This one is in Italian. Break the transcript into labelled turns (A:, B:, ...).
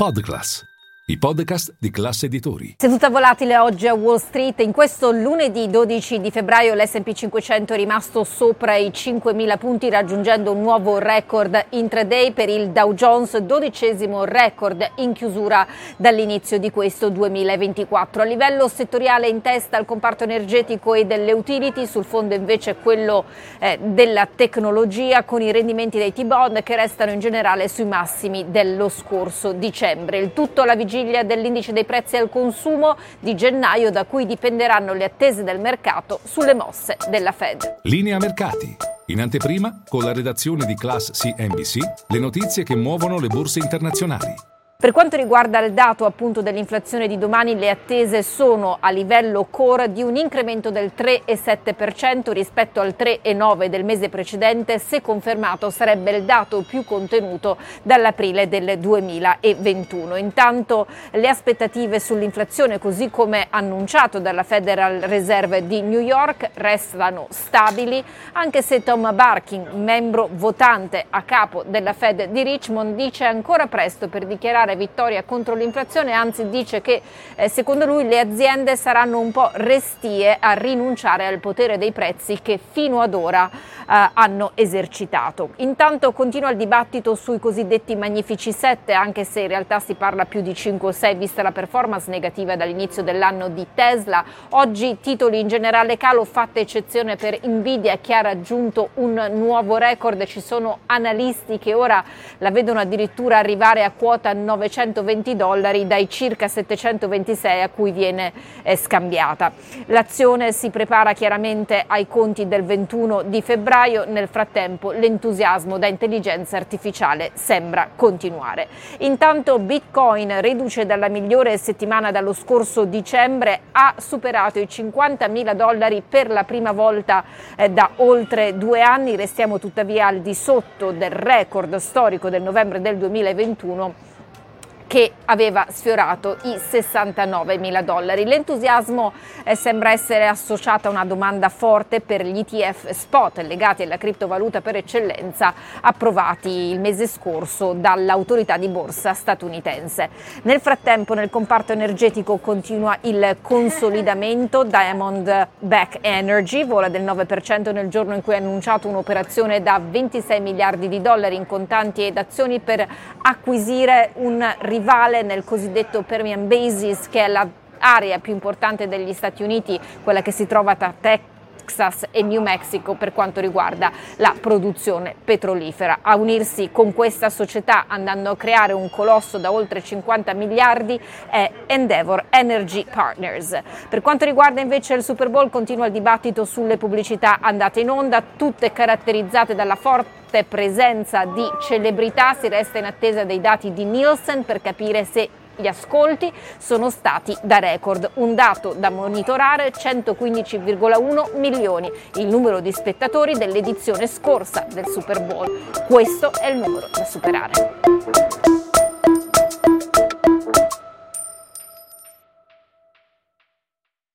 A: Podcast. I podcast di classe editori.
B: Seduta volatile oggi a Wall Street. In questo lunedì 12 di febbraio l'S&P 500 è rimasto sopra i 5.000 punti raggiungendo un nuovo record intraday per il Dow Jones, dodicesimo record in chiusura dall'inizio di questo 2024. A livello settoriale in testa al comparto energetico e delle utility, sul fondo invece quello eh, della tecnologia con i rendimenti dei T-bond che restano in generale sui massimi dello scorso dicembre. Il tutto alla vigilia vigilia dell'indice dei prezzi al consumo di gennaio da cui dipenderanno le attese del mercato sulle mosse della Fed.
A: Linea mercati. In anteprima, con la redazione di Class CNBC, le notizie che muovono le borse internazionali.
B: Per quanto riguarda il dato appunto dell'inflazione di domani, le attese sono a livello core di un incremento del 3,7% rispetto al 3,9% del mese precedente, se confermato sarebbe il dato più contenuto dall'aprile del 2021. Intanto le aspettative sull'inflazione, così come annunciato dalla Federal Reserve di New York, restano stabili, anche se Tom Barkin, membro votante a capo della Fed di Richmond, dice ancora presto per dichiarare dichiarare vittoria contro l'inflazione, anzi dice che eh, secondo lui le aziende saranno un po' restie a rinunciare al potere dei prezzi che fino ad ora eh, hanno esercitato. Intanto continua il dibattito sui cosiddetti magnifici 7, anche se in realtà si parla più di 5 o 6 vista la performance negativa dall'inizio dell'anno di Tesla. Oggi titoli in generale calo, fatta eccezione per Nvidia che ha raggiunto un nuovo record, ci sono analisti che ora la vedono addirittura arrivare a quota 9 920 dollari dai circa 726 a cui viene eh, scambiata. L'azione si prepara chiaramente ai conti del 21 di febbraio, nel frattempo l'entusiasmo da intelligenza artificiale sembra continuare. Intanto Bitcoin, riduce dalla migliore settimana dallo scorso dicembre, ha superato i 50 mila dollari per la prima volta eh, da oltre due anni, restiamo tuttavia al di sotto del record storico del novembre del 2021 che aveva sfiorato i 69 mila dollari. L'entusiasmo eh, sembra essere associato a una domanda forte per gli ETF spot legati alla criptovaluta per eccellenza approvati il mese scorso dall'autorità di borsa statunitense. Nel frattempo nel comparto energetico continua il consolidamento. Diamond Back Energy vola del 9% nel giorno in cui ha annunciato un'operazione da 26 miliardi di dollari in contanti ed azioni per acquisire un rivolto rivale nel cosiddetto Permian Basis, che è l'area più importante degli Stati Uniti, quella che si trova tra Texas e New Mexico per quanto riguarda la produzione petrolifera. A unirsi con questa società andando a creare un colosso da oltre 50 miliardi è Endeavor Energy Partners. Per quanto riguarda invece il Super Bowl continua il dibattito sulle pubblicità andate in onda, tutte caratterizzate dalla forte presenza di celebrità, si resta in attesa dei dati di Nielsen per capire se gli ascolti sono stati da record. Un dato da monitorare, 115,1 milioni, il numero di spettatori dell'edizione scorsa del Super Bowl. Questo è il numero da superare.